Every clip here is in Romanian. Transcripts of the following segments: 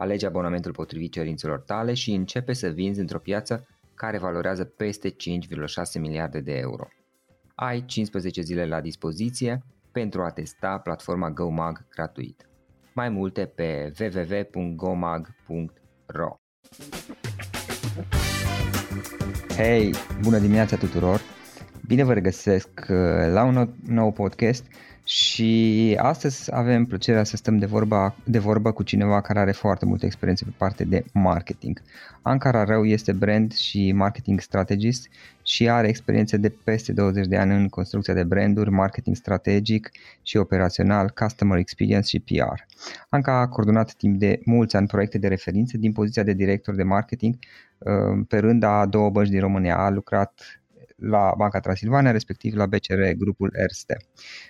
Alege abonamentul potrivit cerințelor tale și începe să vinzi într-o piață care valorează peste 5,6 miliarde de euro. Ai 15 zile la dispoziție pentru a testa platforma GoMag gratuit. Mai multe pe www.gomag.ro Hei, bună dimineața tuturor! Bine vă regăsesc uh, la un nou podcast și astăzi avem plăcerea să stăm de, vorba, de vorbă cu cineva care are foarte multă experiență pe parte de marketing. Ankara Rău este brand și marketing strategist și are experiențe de peste 20 de ani în construcția de branduri, marketing strategic și operațional, customer experience și PR. Anca a coordonat timp de mulți ani proiecte de referință din poziția de director de marketing uh, pe rând a două bănci din România. A lucrat la Banca Transilvania, respectiv la BCR, grupul Erste.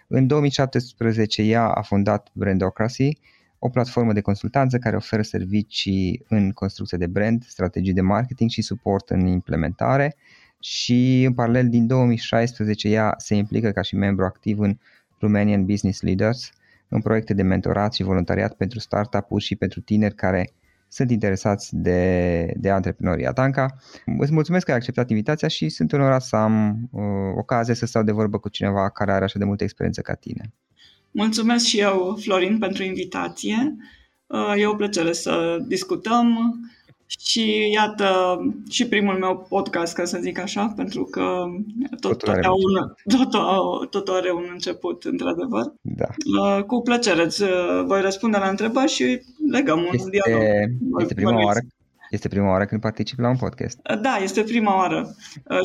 În 2017 ea a fondat Brandocracy, o platformă de consultanță care oferă servicii în construcție de brand, strategii de marketing și suport în implementare și în paralel din 2016 ea se implică ca și membru activ în Romanian Business Leaders, în proiecte de mentorat și voluntariat pentru startup-uri și pentru tineri care sunt interesați de, de antreprenoriat. Anca, îți mulțumesc că ai acceptat invitația și sunt onorat să am uh, ocazia să stau de vorbă cu cineva care are așa de multă experiență ca tine. Mulțumesc și eu, Florin, pentru invitație. Uh, e o plăcere să discutăm și iată, și primul meu podcast, ca să zic așa, pentru că tot, tot, are, un, tot, tot are un început, într-adevăr. Da. Uh, cu plăcere îți uh, voi răspunde la întrebări și legăm un este, dialog. Este prima oară este prima oară când particip la un podcast. Uh, da, este prima oară.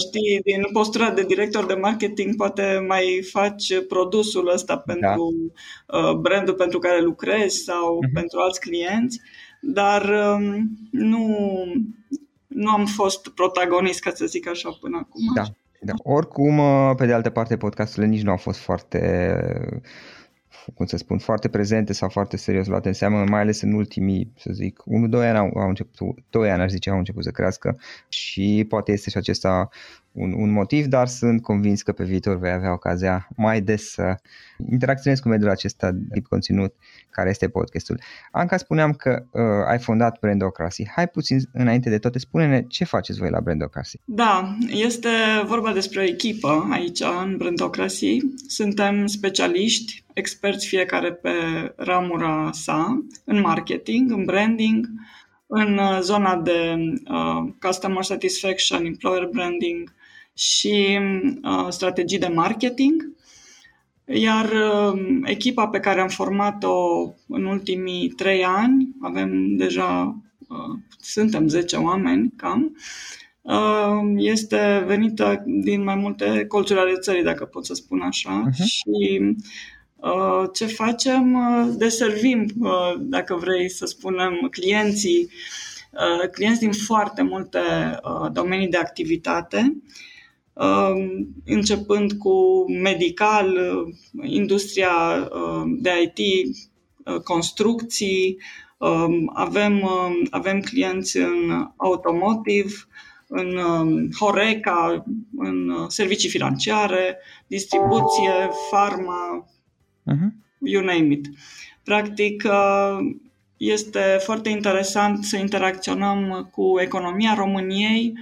Știi, din postura de director de marketing poate mai faci produsul ăsta da. pentru da. brandul pentru care lucrezi sau uh-huh. pentru alți clienți dar um, nu, nu am fost protagonist, ca să zic așa, până acum. Da, da. Oricum, uh, pe de altă parte, podcasturile nici nu au fost foarte cum să spun, foarte prezente sau foarte serios luate în seamă, mai ales în ultimii, să zic, 1-2 ani au, au început, 2 ani aș zice, au început să crească și poate este și acesta un, un motiv, dar sunt convins că pe viitor vei avea ocazia mai des să interacționezi cu mediul acesta de conținut care este podcastul. Anca, spuneam că uh, ai fondat Brandocracy. Hai puțin înainte de toate, spune-ne ce faceți voi la Brandocracy. Da, este vorba despre o echipă aici în Brandocracy. Suntem specialiști, experți fiecare pe ramura sa, în marketing, în branding, în uh, zona de uh, customer satisfaction, employer branding și uh, strategii de marketing. Iar uh, echipa pe care am format-o în ultimii trei ani, avem deja, uh, suntem 10 oameni cam, uh, este venită din mai multe colțuri ale țării, dacă pot să spun așa, uh-huh. și uh, ce facem? Uh, deservim, uh, dacă vrei să spunem, clienții, uh, clienți din foarte multe uh, domenii de activitate, Um, începând cu medical, industria um, de IT, uh, construcții, um, avem, avem clienți în automotive, în Horeca, în uh, servicii financiare, distribuție, farma, uh-huh. you name it. Practic, este foarte interesant să interacționăm cu economia României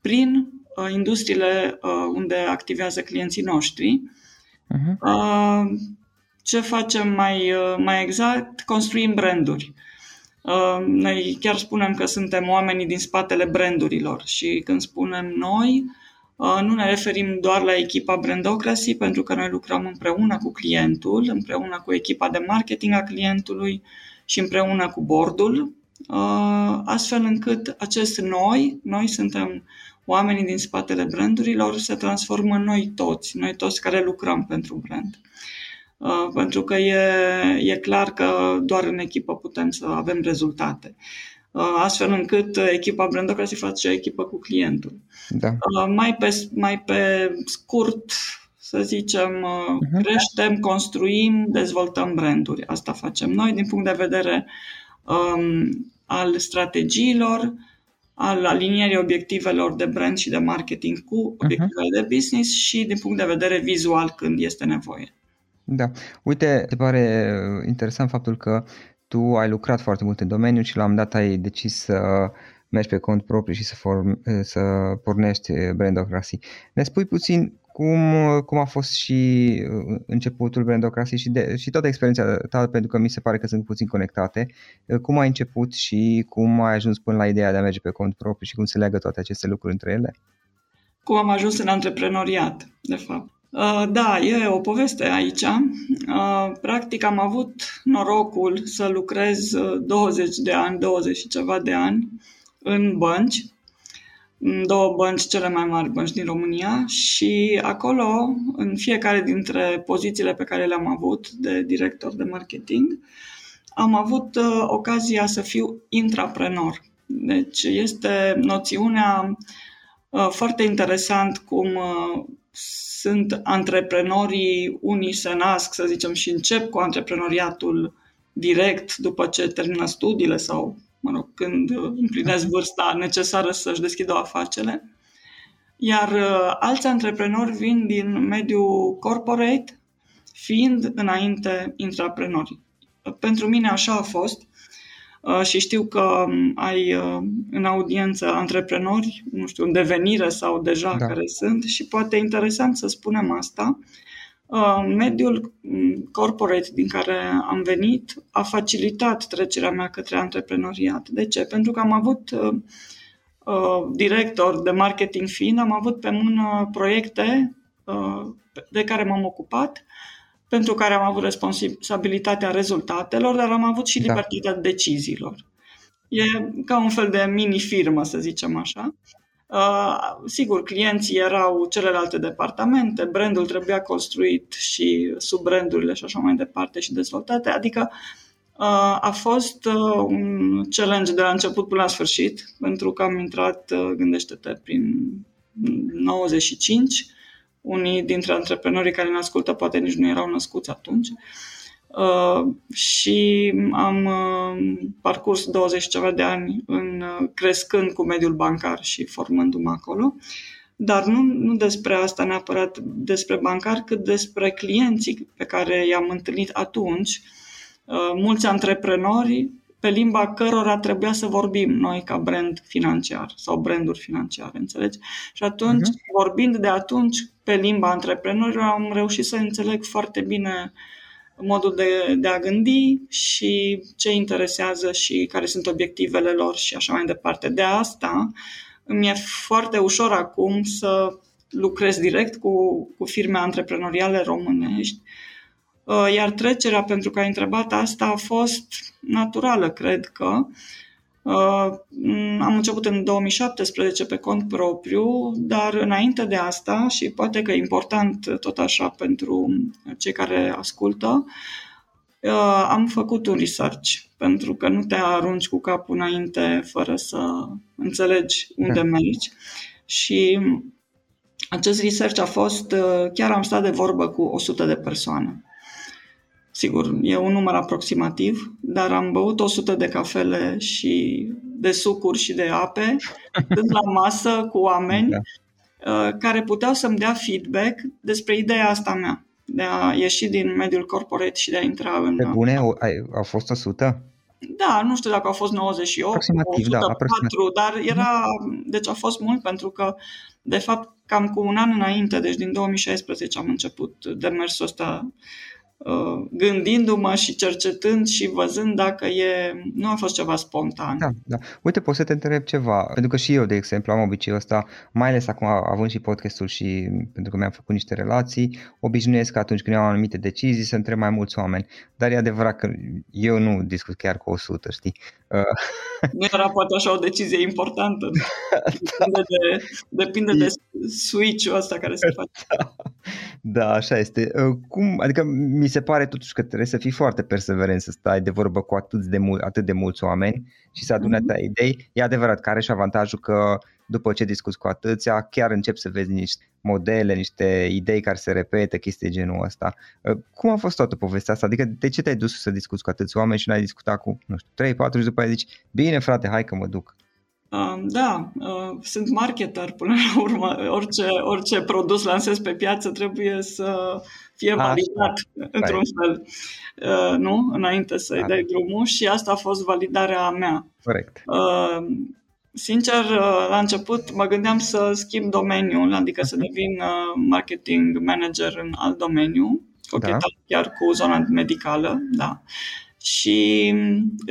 prin industriile unde activează clienții noștri. Uh-huh. Ce facem mai, mai exact? Construim branduri. Noi chiar spunem că suntem oamenii din spatele brandurilor și când spunem noi, nu ne referim doar la echipa Brandocracy, pentru că noi lucrăm împreună cu clientul, împreună cu echipa de marketing a clientului și împreună cu bordul, astfel încât acest noi, noi suntem oamenii din spatele brandurilor, se transformă în noi toți, noi toți care lucrăm pentru brand. Pentru că e, e clar că doar în echipă putem să avem rezultate. Uh, astfel încât uh, echipa Brandocracy face o echipă cu clientul. Da. Uh, mai, pe, mai pe scurt, să zicem, uh-huh. creștem, construim, dezvoltăm branduri. Asta facem noi din punct de vedere um, al strategiilor, al alinierii obiectivelor de brand și de marketing cu mhm. obiectivele uh-huh. de business și din punct de vedere vizual când este nevoie. Da. Uite, te pare interesant faptul că tu ai lucrat foarte mult în domeniu și la un dat ai decis să mergi pe cont propriu și să, form, să pornești Brandocracy. Ne spui puțin cum, cum a fost și începutul Brandocracy și, de, și toată experiența ta, pentru că mi se pare că sunt puțin conectate. Cum ai început și cum ai ajuns până la ideea de a merge pe cont propriu și cum se leagă toate aceste lucruri între ele? Cum am ajuns în antreprenoriat, de fapt. Uh, da, e o poveste aici. Uh, practic am avut norocul să lucrez 20 uh, de ani, 20 și ceva de ani în bănci, în două bănci, cele mai mari bănci din România și acolo, în fiecare dintre pozițiile pe care le-am avut de director de marketing, am avut ocazia să fiu intraprenor. Deci este noțiunea foarte interesant cum sunt antreprenorii, unii se nasc, să zicem, și încep cu antreprenoriatul direct după ce termină studiile sau, mă rog, când împlinesc vârsta necesară să-și deschidă o afacere. Iar uh, alți antreprenori vin din mediul corporate, fiind înainte intraprenori. Pentru mine așa a fost Uh, și știu că um, ai uh, în audiență antreprenori, nu știu, în devenire sau deja da. care sunt și poate interesant să spunem asta. Uh, mediul um, corporate din care am venit a facilitat trecerea mea către antreprenoriat. De ce? Pentru că am avut director de marketing fiind, am avut pe mână proiecte de care m-am ocupat pentru care am avut responsabilitatea rezultatelor, dar am avut și da. libertatea da. deciziilor. E ca un fel de mini-firmă, să zicem așa. Uh, sigur, clienții erau celelalte departamente, brandul trebuia construit și sub brandurile și așa mai departe și dezvoltate, adică uh, a fost uh, un challenge de la început până la sfârșit, pentru că am intrat, uh, gândește-te, prin 95 unii dintre antreprenorii care ne ascultă poate nici nu erau născuți atunci. Uh, și am uh, parcurs 20 ceva de ani în, uh, crescând cu mediul bancar și formându-mă acolo. Dar nu, nu despre asta neapărat despre bancar, cât despre clienții pe care i-am întâlnit atunci. Uh, mulți antreprenori pe limba cărora trebuia să vorbim noi ca brand financiar sau branduri financiare, înțelegi? Și atunci, uh-huh. vorbind de atunci pe limba antreprenorilor, am reușit să înțeleg foarte bine modul de, de a gândi și ce interesează și care sunt obiectivele lor și așa mai departe. De asta îmi e foarte ușor acum să lucrez direct cu, cu firme antreprenoriale românești Uh, iar trecerea, pentru că ai întrebat asta, a fost naturală, cred că. Uh, am început în 2017 pe cont propriu, dar înainte de asta, și poate că e important tot așa pentru cei care ascultă, uh, am făcut un research, pentru că nu te arunci cu capul înainte fără să înțelegi unde da. mergi. Și acest research a fost, chiar am stat de vorbă cu 100 de persoane. Sigur, e un număr aproximativ, dar am băut 100 de cafele și de sucuri și de ape, la masă cu oameni da. Uh, care puteau să-mi dea feedback despre ideea asta mea. de a ieși din mediul corporate și de a intra în... Pe bune, au, au fost 100? Da, nu știu dacă au fost 98 aproximativ, 104, da, aproximativ. dar era, deci a fost mult pentru că, de fapt, cam cu un an înainte, deci din 2016 am început demersul ăsta Uh, gândindu-mă și cercetând și văzând dacă e, nu a fost ceva spontan. Da, da. Uite, pot să te întreb ceva, pentru că și eu, de exemplu, am obiceiul ăsta, mai ales acum având și podcastul și pentru că mi-am făcut niște relații, obișnuiesc atunci când iau anumite decizii să întreb mai mulți oameni. Dar e adevărat că eu nu discut chiar cu 100, știi? Uh. Nu era poate așa o decizie importantă. Depinde de, depinde de switch-ul ăsta care se face. Da, da așa este. Uh, cum, adică mi se pare totuși că trebuie să fii foarte perseverent să stai de vorbă cu atât de, mul- atât de mulți oameni și să adune mm-hmm. idei. E adevărat că are și avantajul că după ce discuți cu atâția, chiar încep să vezi niște modele, niște idei care se repete, chestii genul ăsta. Uh, cum a fost toată povestea asta? Adică de ce te-ai dus să discuți cu atâția oameni și nu ai discutat cu, nu știu, 3-4 și după aia zici, bine frate, hai că mă duc. Da, uh, sunt marketer până la urmă. Orice, orice produs lansez pe piață trebuie să fie validat Așa. într-un fel, uh, nu? Înainte să-i dai drumul și asta a fost validarea mea. Corect. Uh, sincer, la început mă gândeam să schimb domeniul, adică să mhm. devin marketing manager în alt domeniu, cochetat da. chiar cu zona medicală, da. Și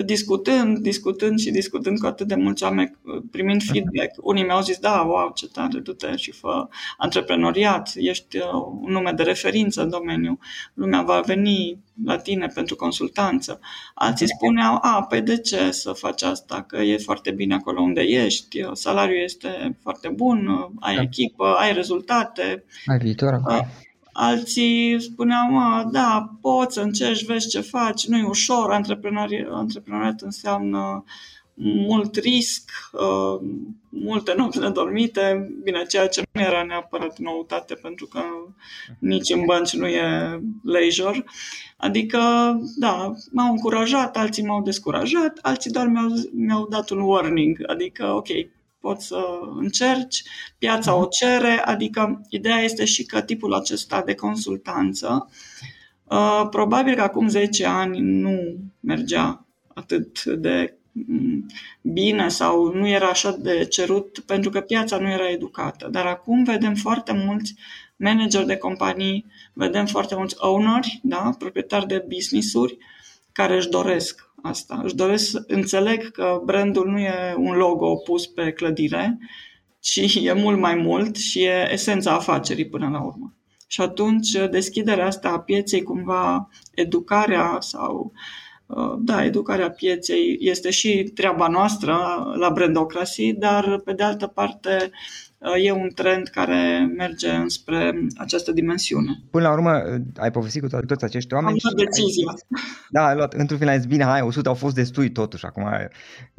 discutând, discutând și discutând cu atât de mulți oameni, primind feedback, unii mi-au zis, da, wow, ce tare, du-te și fă antreprenoriat, ești uh, un nume de referință în domeniu, lumea va veni la tine pentru consultanță. Alții spuneau, a, păi de ce să faci asta, că e foarte bine acolo unde ești, salariul este foarte bun, ai da. echipă, ai rezultate. Ai viitor acolo. Alții spuneau, mă, da, poți să încerci, vezi ce faci, nu e ușor, antreprenori, antreprenoriat înseamnă mult risc, uh, multe nopți nedormite, bine, ceea ce nu era neapărat noutate, pentru că nici în bănci nu e leisure. Adică, da, m-au încurajat, alții m-au descurajat, alții doar mi-au, mi-au dat un warning, adică, ok, poți să încerci, piața o cere, adică ideea este și că tipul acesta de consultanță, uh, probabil că acum 10 ani nu mergea atât de mm, bine sau nu era așa de cerut pentru că piața nu era educată. Dar acum vedem foarte mulți manageri de companii, vedem foarte mulți owneri, da, proprietari de business-uri care își doresc asta. Își doresc să înțeleg că brandul nu e un logo pus pe clădire, ci e mult mai mult și e esența afacerii până la urmă. Și atunci deschiderea asta a pieței, cumva educarea sau uh, da, educarea pieței este și treaba noastră la Brandocracy, dar pe de altă parte Uh, e un trend care merge înspre această dimensiune. Până la urmă, uh, ai povestit cu toți acești oameni. Am luat decizia. Ai, da, ai luat, într-un final ai zis, bine, hai, 100 au fost destui totuși, acum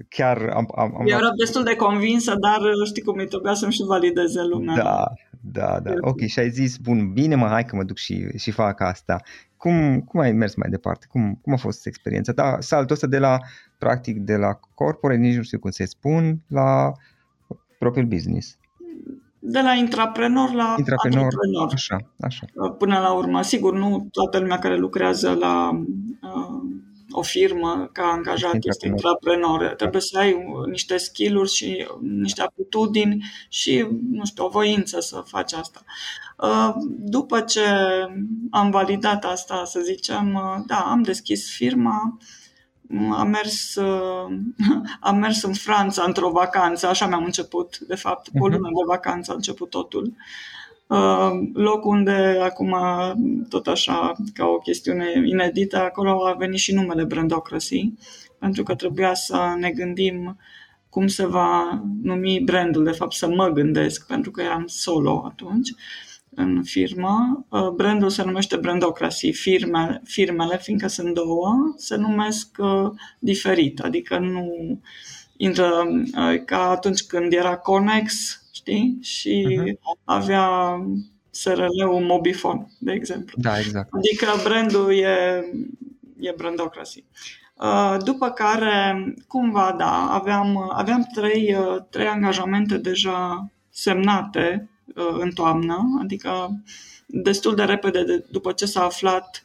chiar am... am, am Eu eram destul de convinsă, dar uh, știi cum, îi trebuia să-mi și valideze lumea. Da, da, da, ok, și ai zis, bun, bine mă, hai că mă duc și, și fac asta. Cum, cum ai mers mai departe? Cum, cum a fost experiența ta? Saltul ăsta de la, practic, de la corporate, nici nu știu cum se spun, la propriul business de la intraprenor la intraprenor, antreprenor. Așa, așa. Până la urmă, sigur, nu toată lumea care lucrează la uh, o firmă ca angajat intraprenor. este intraprenor. Da. Trebuie să ai niște skill-uri și niște aptitudini și, nu știu, o voință să faci asta. Uh, după ce am validat asta, să zicem, uh, da, am deschis firma, am mers, uh, am mers în Franța într-o vacanță, așa mi-am început, de fapt, cu o mhm. lună de vacanță a început totul. Uh, loc unde acum, tot așa, ca o chestiune inedită, acolo a venit și numele Brandocracy, pentru că trebuia să ne gândim cum se va numi brandul, de fapt să mă gândesc, pentru că eram solo atunci. Uh, în firmă. Uh, brandul se numește Brandocracy. Firme, firmele, fiindcă sunt două, se numesc uh, diferit. Adică nu intră uh, ca atunci când era Conex, știi? Și uh-huh. avea SRL-ul Mobifon, de exemplu. Da, exact. Adică brandul e, e Brandocracy. După care, cumva, da, aveam, aveam trei, trei angajamente deja semnate uh, în toamnă, adică destul de repede de, după ce s-a aflat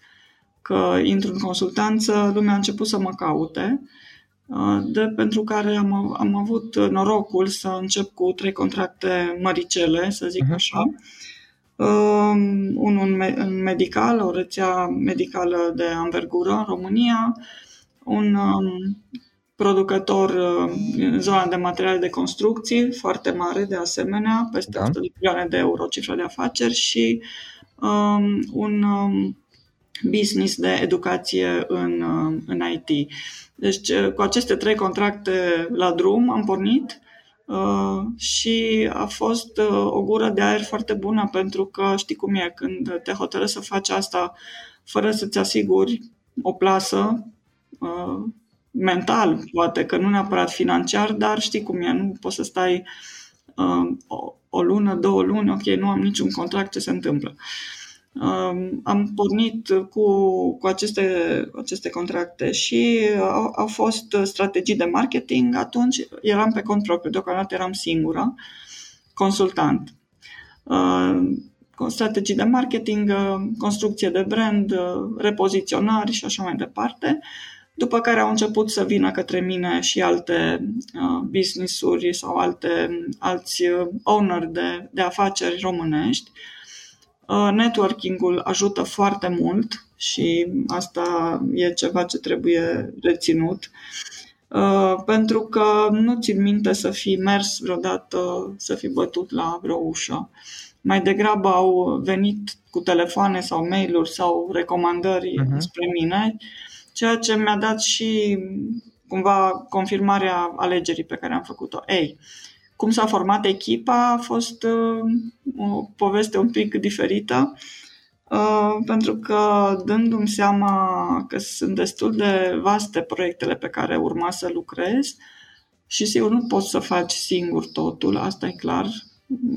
că intru în consultanță, lumea a început să mă caute, uh, de pentru care am, am avut norocul să încep cu trei contracte măricele, să zic uh-huh. așa. Um, unul în medical, o rețea medicală de anvergură în România, un um, producător uh, în zona de materiale de construcții, foarte mare de asemenea, peste da. 100 de milioane de euro cifra de afaceri și um, un um, business de educație în, um, în IT. Deci uh, cu aceste trei contracte la drum am pornit uh, și a fost uh, o gură de aer foarte bună pentru că știi cum e, când te hotărăști să faci asta fără să-ți asiguri o plasă, uh, mental, poate că nu neapărat financiar, dar știi cum e, nu poți să stai uh, o, o lună, două luni, ok, nu am niciun contract, ce se întâmplă. Uh, am pornit cu, cu aceste, aceste contracte și au, au fost strategii de marketing. Atunci eram pe cont propriu, deocamdată eram singură, consultant. Uh, strategii de marketing, uh, construcție de brand, uh, repoziționari și așa mai departe după care au început să vină către mine și alte uh, business-uri sau alte, alți uh, owner de, de afaceri românești. Uh, networking-ul ajută foarte mult și asta e ceva ce trebuie reținut. Uh, pentru că nu țin minte să fi mers vreodată, să fi bătut la vreo ușă. Mai degrabă au venit cu telefoane sau mail-uri sau recomandări uh-huh. spre mine ceea ce mi-a dat și cumva confirmarea alegerii pe care am făcut-o. Ei, cum s-a format echipa a fost uh, o poveste un pic diferită, uh, pentru că dându-mi seama că sunt destul de vaste proiectele pe care urma să lucrez și sigur nu poți să faci singur totul, asta e clar,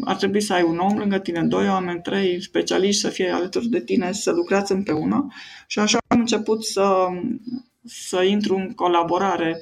ar trebui să ai un om lângă tine, doi oameni, trei specialiști să fie alături de tine, să lucrați împreună. Și așa am început să, să intru în colaborare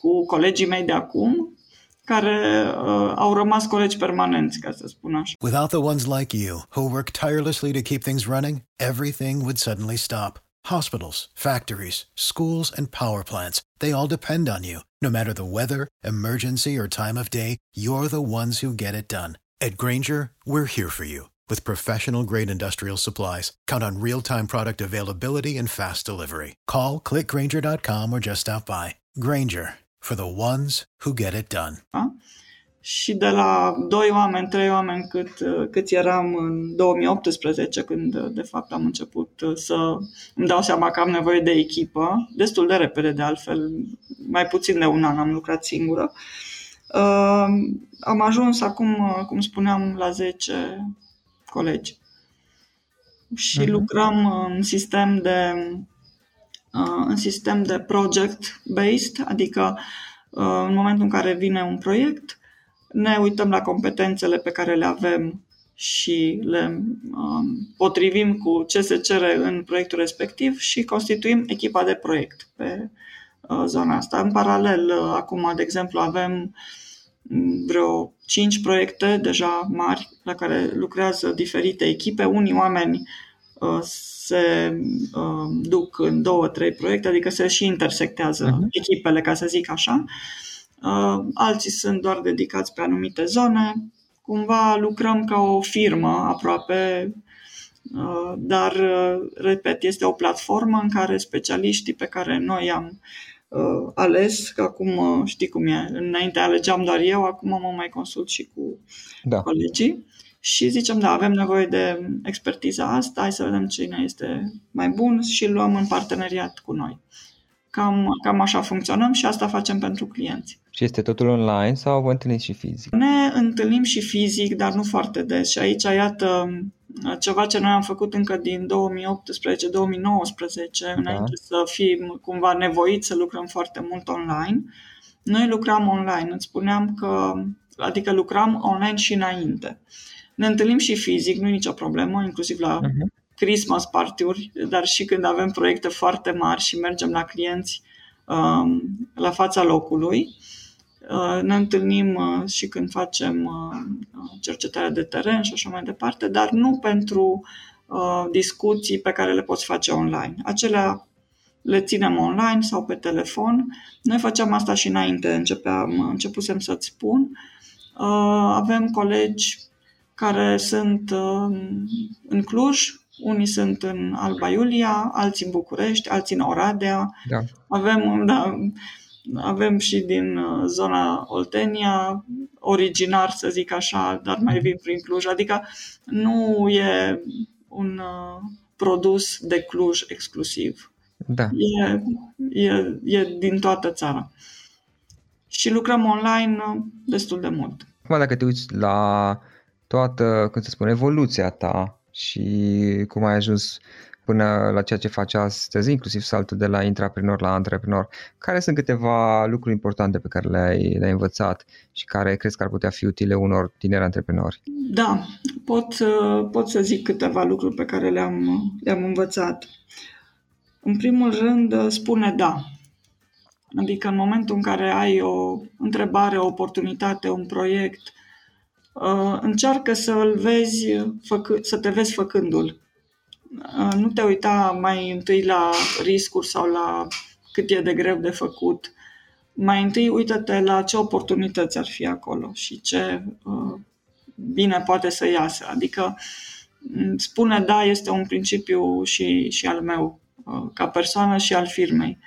cu colegii mei de acum, care uh, au rămas colegi permanenți, ca să spun așa. Without the ones like you, who work tirelessly to keep things running, everything would suddenly stop. Hospitals, factories, schools, and power plants, they all depend on you. No matter the weather, emergency, or time of day, you're the ones who get it done. At Granger, we're here for you with professional grade industrial supplies. Count on real time product availability and fast delivery. Call clickgranger.com or just stop by. Granger for the ones who get it done. Da? Și de la doi oameni, trei oameni cât, cât eram în 2018, când de fapt am început să îmi dau seama că am nevoie de echipă, destul de repede de altfel, mai puțin de un an am lucrat singură. Uh, am ajuns acum, cum spuneam, la 10 colegi. Și uh-huh. lucrăm în sistem de uh, în sistem de project-based, adică uh, în momentul în care vine un proiect, ne uităm la competențele pe care le avem și le um, potrivim cu ce se cere în proiectul respectiv și constituim echipa de proiect pe uh, zona asta. În paralel, uh, acum, de exemplu, avem vreo 5 proiecte deja mari la care lucrează diferite echipe. Unii oameni uh, se uh, duc în două, trei proiecte, adică se și intersectează uh-huh. echipele, ca să zic așa. Uh, alții sunt doar dedicați pe anumite zone. Cumva lucrăm ca o firmă aproape, dar, repet, este o platformă în care specialiștii pe care noi am uh, ales, că acum uh, știi cum e, înainte alegeam doar eu, acum mă mai consult și cu da. colegii și zicem, da, avem nevoie de expertiza asta, hai să vedem cine este mai bun și luăm în parteneriat cu noi. Cam, cam așa funcționăm și asta facem pentru clienți. Și este totul online sau vă întâlniți și fizic? Ne întâlnim și fizic, dar nu foarte des. Și aici, iată, ceva ce noi am făcut încă din 2018-2019, da. înainte să fim cumva nevoiți să lucrăm foarte mult online. Noi lucram online, îți spuneam că, adică lucram online și înainte. Ne întâlnim și fizic, nu e nicio problemă, inclusiv la uh-huh. Christmas party-uri, dar și când avem proiecte foarte mari și mergem la clienți um, la fața locului. Ne întâlnim și când facem cercetarea de teren și așa mai departe, dar nu pentru discuții pe care le poți face online. Acelea le ținem online sau pe telefon. Noi făceam asta și înainte, începeam, începusem să-ți spun. Avem colegi care sunt în Cluj, unii sunt în Alba Iulia, alții în București, alții în Oradea. Da. Avem, da, avem și din uh, zona Oltenia, originar să zic așa, dar mai vin prin Cluj. Adică nu e un uh, produs de Cluj exclusiv. Da. E, e, e din toată țara. Și lucrăm online uh, destul de mult. Acum, dacă te uiți la toată, cum să spun, evoluția ta și cum ai ajuns până la ceea ce faci astăzi, inclusiv saltul de la intraprenor la antreprenor. Care sunt câteva lucruri importante pe care le-ai, le-ai învățat și care crezi că ar putea fi utile unor tineri antreprenori? Da, pot, pot să zic câteva lucruri pe care le-am, le-am învățat. În primul rând, spune da. Adică în momentul în care ai o întrebare, o oportunitate, un proiect, Uh, încearcă să-l vezi, făcă, să te vezi făcându-l. Uh, nu te uita mai întâi la riscuri sau la cât e de greu de făcut. Mai întâi uită-te la ce oportunități ar fi acolo și ce uh, bine poate să iasă. Adică mm, spune da este un principiu și, și al meu ca persoană și al firmei.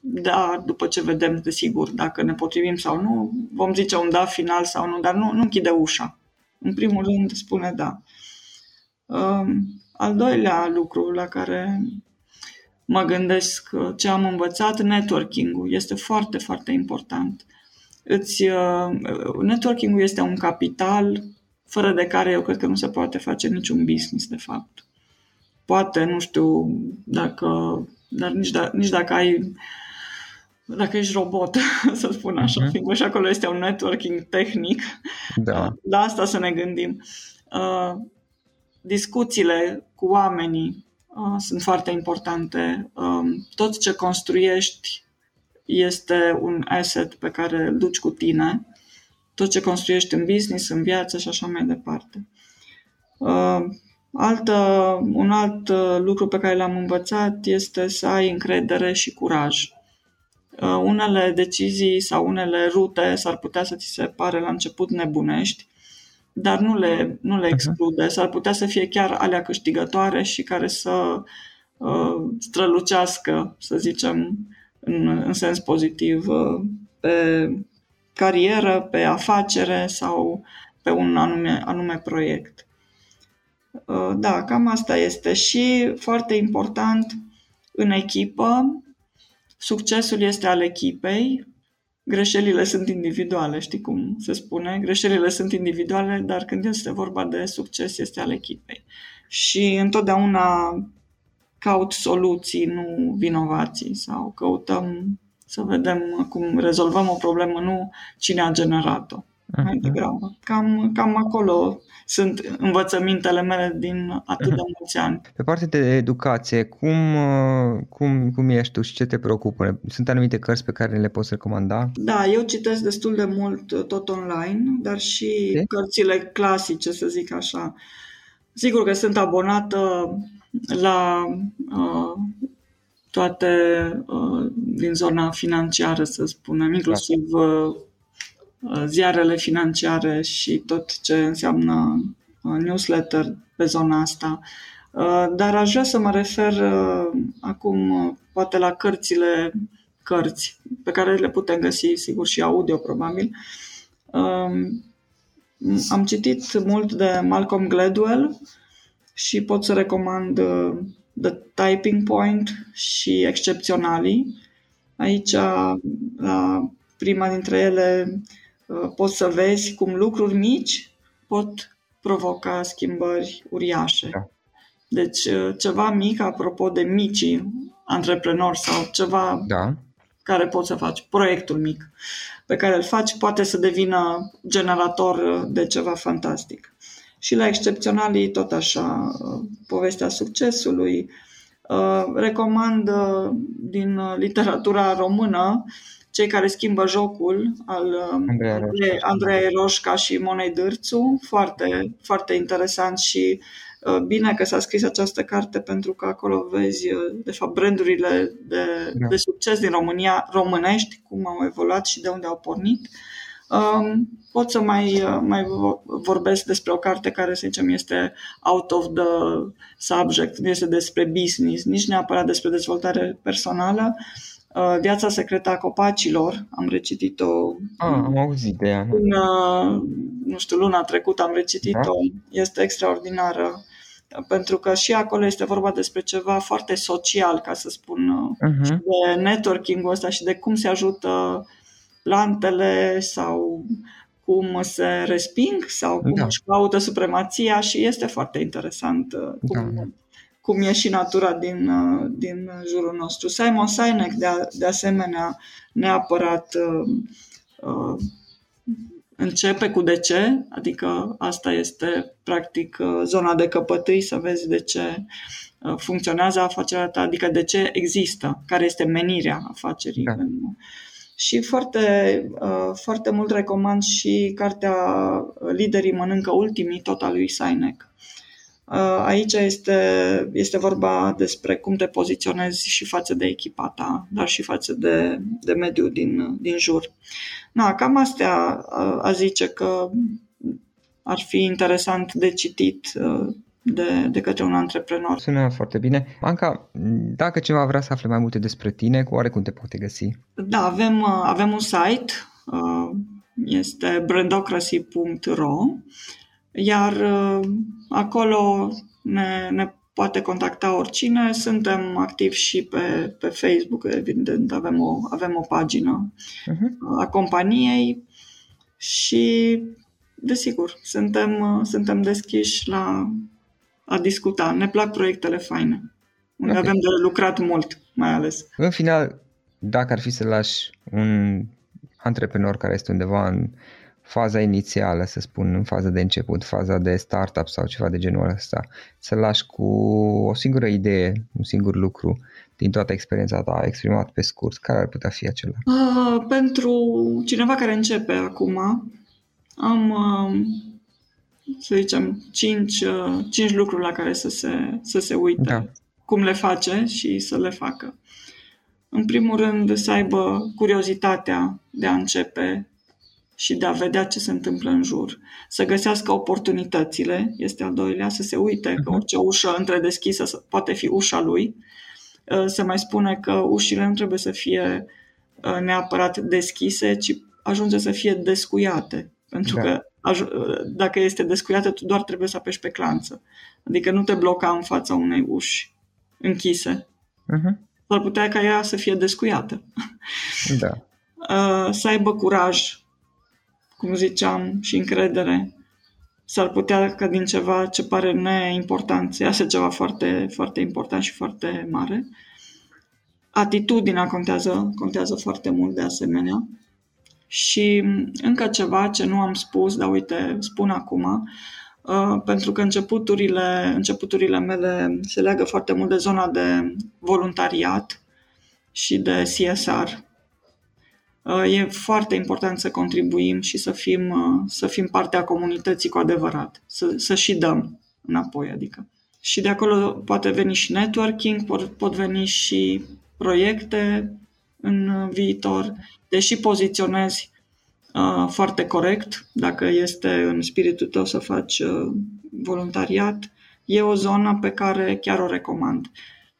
Da, după ce vedem, desigur, dacă ne potrivim sau nu, vom zice un da final sau nu, dar nu, nu închide ușa. În primul rând spune da. Um, al doilea lucru la care mă gândesc uh, ce am învățat, networking-ul este foarte, foarte important. Îți, uh, networking-ul este un capital fără de care eu cred că nu se poate face niciun business, de fapt. Poate, nu știu, dacă, dar nici, da, nici dacă ai dacă ești robot, să spun așa, uh-huh. fiindcă și acolo este un networking tehnic. Da. La asta să ne gândim. Uh, discuțiile cu oamenii uh, sunt foarte importante. Uh, tot ce construiești este un asset pe care îl duci cu tine. Tot ce construiești în business, în viață și așa mai departe. Altă, un alt lucru pe care l-am învățat este să ai încredere și curaj Uh, unele decizii sau unele rute s-ar putea să ți se pare la început nebunești, dar nu le, nu le exclude. S-ar putea să fie chiar alea câștigătoare și care să uh, strălucească, să zicem, în, în sens pozitiv, uh, pe carieră, pe afacere sau pe un anume, anume proiect. Uh, da, cam asta este. Și foarte important, în echipă, Succesul este al echipei, greșelile sunt individuale, știi cum se spune? Greșelile sunt individuale, dar când este vorba de succes, este al echipei. Și întotdeauna caut soluții, nu vinovații, sau căutăm să vedem cum rezolvăm o problemă, nu cine a generat-o mai mhm. degrabă. Cam, cam acolo sunt învățămintele mele din atât de mhm. mulți ani. Pe partea de educație, cum, uh, cum, cum ești tu și ce te preocupă? Sunt anumite cărți pe care le poți recomanda? Da, eu citesc destul de mult uh, tot online, dar și de? cărțile clasice, să zic așa. Sigur că sunt abonată la uh, toate uh, din zona financiară, să spunem, inclusiv uh, Uh, ziarele financiare și tot ce înseamnă uh, newsletter pe zona asta. Uh, dar aș vrea să mă refer acum poate la cărțile cărți pe care le putem găsi, sigur, și audio probabil. Um, am citit mult de Malcolm Gladwell și pot să recomand The Typing Point și Excepționalii. Aici, la prima dintre ele, Uh, poți să vezi cum lucruri mici pot provoca schimbări uriașe. Da. Deci uh, ceva mic, apropo de micii antreprenori sau ceva da. care poți să faci, proiectul mic pe care îl faci poate să devină generator de ceva fantastic. Și la excepționalii tot așa, uh, povestea succesului. Recomand din literatura română cei care schimbă jocul al Andrei, Andrei Roșca și Monei Dârțu, foarte, foarte interesant și bine că s-a scris această carte pentru că acolo vezi, de fapt, brandurile de, da. de succes din România, românești, cum au evoluat și de unde au pornit. Um, pot să mai, mai vorbesc despre o carte care, să zicem, este out of the subject, nu este despre business, nici neapărat despre dezvoltare personală. Uh, Viața secretă a copacilor, am recitit-o. Ah, am auzit de ea. În, uh, nu știu, luna trecută am recitit-o. Da? Este extraordinară pentru că și acolo este vorba despre ceva foarte social, ca să spun, uh-huh. de networking-ul ăsta și de cum se ajută plantele sau cum se resping sau cum da. își caută supremația și este foarte interesant uh, cum, da. Cum e și natura din, uh, din jurul nostru. Simon Sinek, de, a, de asemenea, neapărat uh, uh, începe cu de ce, adică asta este practic zona de căpătâi, să vezi de ce funcționează afacerea ta, adică de ce există, care este menirea afacerii. Da și foarte, uh, foarte mult recomand și cartea Liderii mănâncă ultimii, tot al lui Sinek. Uh, aici este, este vorba despre cum te poziționezi și față de echipa ta, dar și față de, de mediul din, din jur. Na, cam astea uh, a zice că ar fi interesant de citit de, de către un antreprenor. Sună foarte bine. Anca, dacă cineva vrea să afle mai multe despre tine, cu oarecum te poate găsi? Da, avem, uh, avem un site, uh, este brandocracy.ro iar uh, acolo ne, ne poate contacta oricine. Suntem activi și pe, pe Facebook, evident, avem o, avem o pagină uh-huh. a companiei și, desigur, suntem, suntem deschiși la a discuta. Ne plac proiectele faine, unde okay. avem de lucrat mult, mai ales. În final, dacă ar fi să lași un antreprenor care este undeva în faza inițială, să spun, în faza de început, faza de startup sau ceva de genul ăsta, să lași cu o singură idee, un singur lucru din toată experiența ta exprimat pe scurt, care ar putea fi acela? Uh, pentru cineva care începe acum, am uh, să zicem, cinci, uh, cinci lucruri la care să se, să se uite, da. cum le face și să le facă. În primul rând, să aibă curiozitatea de a începe și de a vedea ce se întâmplă în jur. Să găsească oportunitățile, este al doilea, să se uite că mhm. orice ușă întredeschisă poate fi ușa lui. Uh, să mai spune că ușile nu trebuie să fie uh, neapărat deschise, ci ajunge să fie descuiate. Pentru da. că dacă este descuiată, tu doar trebuie să apeși pe clanță. Adică nu te bloca în fața unei uși închise. Uh-huh. S-ar putea ca ea să fie descuiată. Da. Uh, să aibă curaj, cum ziceam, și încredere. S-ar putea ca din ceva ce pare neimportant să iasă ceva foarte, foarte important și foarte mare. Atitudinea contează, contează foarte mult de asemenea. Și încă ceva ce nu am spus, dar uite, spun acum, uh, pentru că începuturile, începuturile mele se leagă foarte mult de zona de voluntariat și de CSR. Uh, e foarte important să contribuim și să fim, uh, să fim partea comunității cu adevărat, să, să și dăm înapoi, adică. Și de acolo poate veni și networking, pot, pot veni și proiecte în viitor deși poziționezi uh, foarte corect, dacă este în spiritul tău să faci uh, voluntariat, e o zonă pe care chiar o recomand.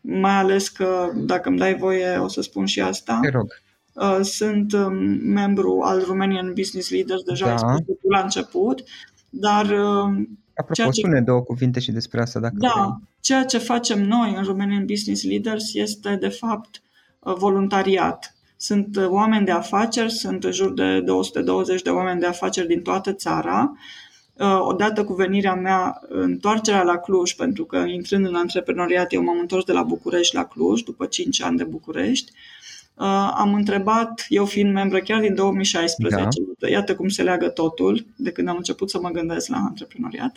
Mai ales că, dacă îmi dai voie, o să spun și asta. Te rog. Uh, sunt um, membru al Romanian Business Leaders, deja da. ai spus la început, dar... Uh, Apropo, ceea ce... spune două cuvinte și despre asta dacă Da, vrei. ceea ce facem noi în Romanian Business Leaders este, de fapt, uh, voluntariat sunt uh, oameni de afaceri, sunt în jur de 220 de oameni de afaceri din toată țara. Uh, odată cu venirea mea, întoarcerea la Cluj, pentru că intrând în antreprenoriat, eu m-am întors de la București la Cluj, după 5 ani de București. Uh, am întrebat, eu fiind membră chiar din 2016, da. iată cum se leagă totul, de când am început să mă gândesc la antreprenoriat,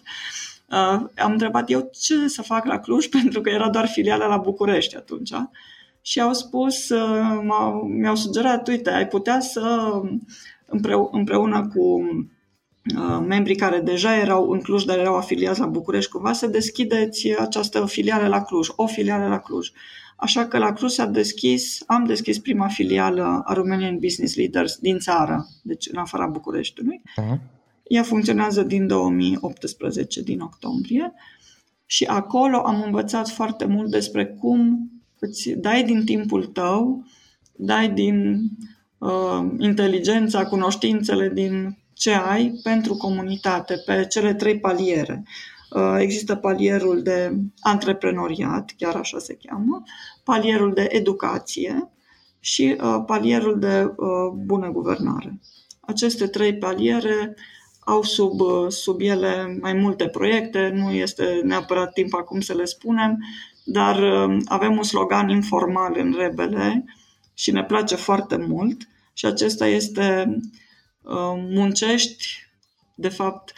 am întrebat eu ce să fac la Cluj, pentru că era doar filiala la București atunci. Și au spus, uh, mi-au sugerat, uite, ai putea să împreună cu uh, membrii care deja erau în Cluj, dar erau afiliați la București, cumva să deschideți această filială la Cluj, o filială la Cluj. Așa că la Cluj s-a deschis, am deschis prima filială a Romanian Business Leaders din țară, deci în afara Bucureștiului. Uh-huh. Ea funcționează din 2018, din octombrie, și acolo am învățat foarte mult despre cum îți dai din timpul tău, dai din uh, inteligența, cunoștințele, din ce ai pentru comunitate, pe cele trei paliere. Uh, există palierul de antreprenoriat, chiar așa se cheamă, palierul de educație și uh, palierul de uh, bună guvernare. Aceste trei paliere au sub, sub ele mai multe proiecte, nu este neapărat timp acum să le spunem, dar avem un slogan informal în Rebele și ne place foarte mult și acesta este muncești, de fapt,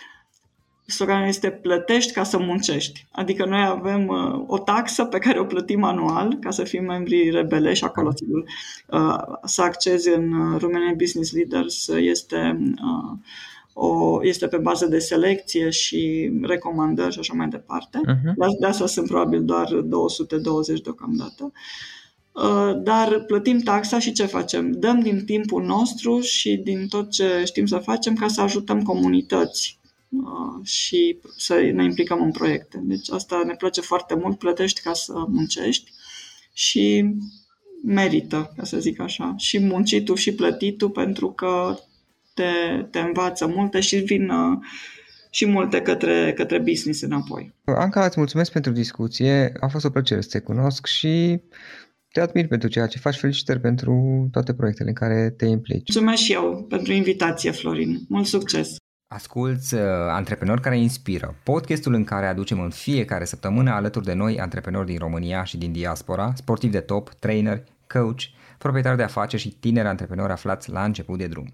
sloganul este plătești ca să muncești. Adică noi avem uh, o taxă pe care o plătim anual ca să fim membri rebele și acolo sigur uh, să accezi în uh, Romanian Business Leaders este uh, o, este pe bază de selecție și recomandări și așa mai departe. Uh-huh. De asta sunt probabil doar 220 deocamdată. Uh, dar plătim taxa și ce facem? Dăm din timpul nostru și din tot ce știm să facem ca să ajutăm comunități Uh, și să ne implicăm în proiecte. Deci asta ne place foarte mult, plătești ca să muncești și merită, ca să zic așa, și muncitul și plătitul pentru că te, te învață multe și vin uh, și multe către, către business înapoi. Anca, îți mulțumesc pentru discuție, a fost o plăcere să te cunosc și te admir pentru ceea ce faci. Felicitări pentru toate proiectele în care te implici. Mulțumesc și eu pentru invitație, Florin. Mult succes! Asculți uh, Antreprenori care inspiră, podcastul în care aducem în fiecare săptămână alături de noi antreprenori din România și din diaspora, sportivi de top, trainer, coach, proprietari de afaceri și tineri antreprenori aflați la început de drum.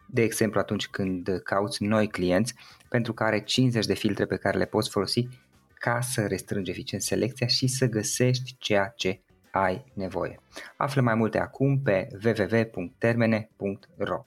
de exemplu atunci când cauți noi clienți pentru care 50 de filtre pe care le poți folosi ca să restrângi eficient selecția și să găsești ceea ce ai nevoie. Află mai multe acum pe www.termene.ro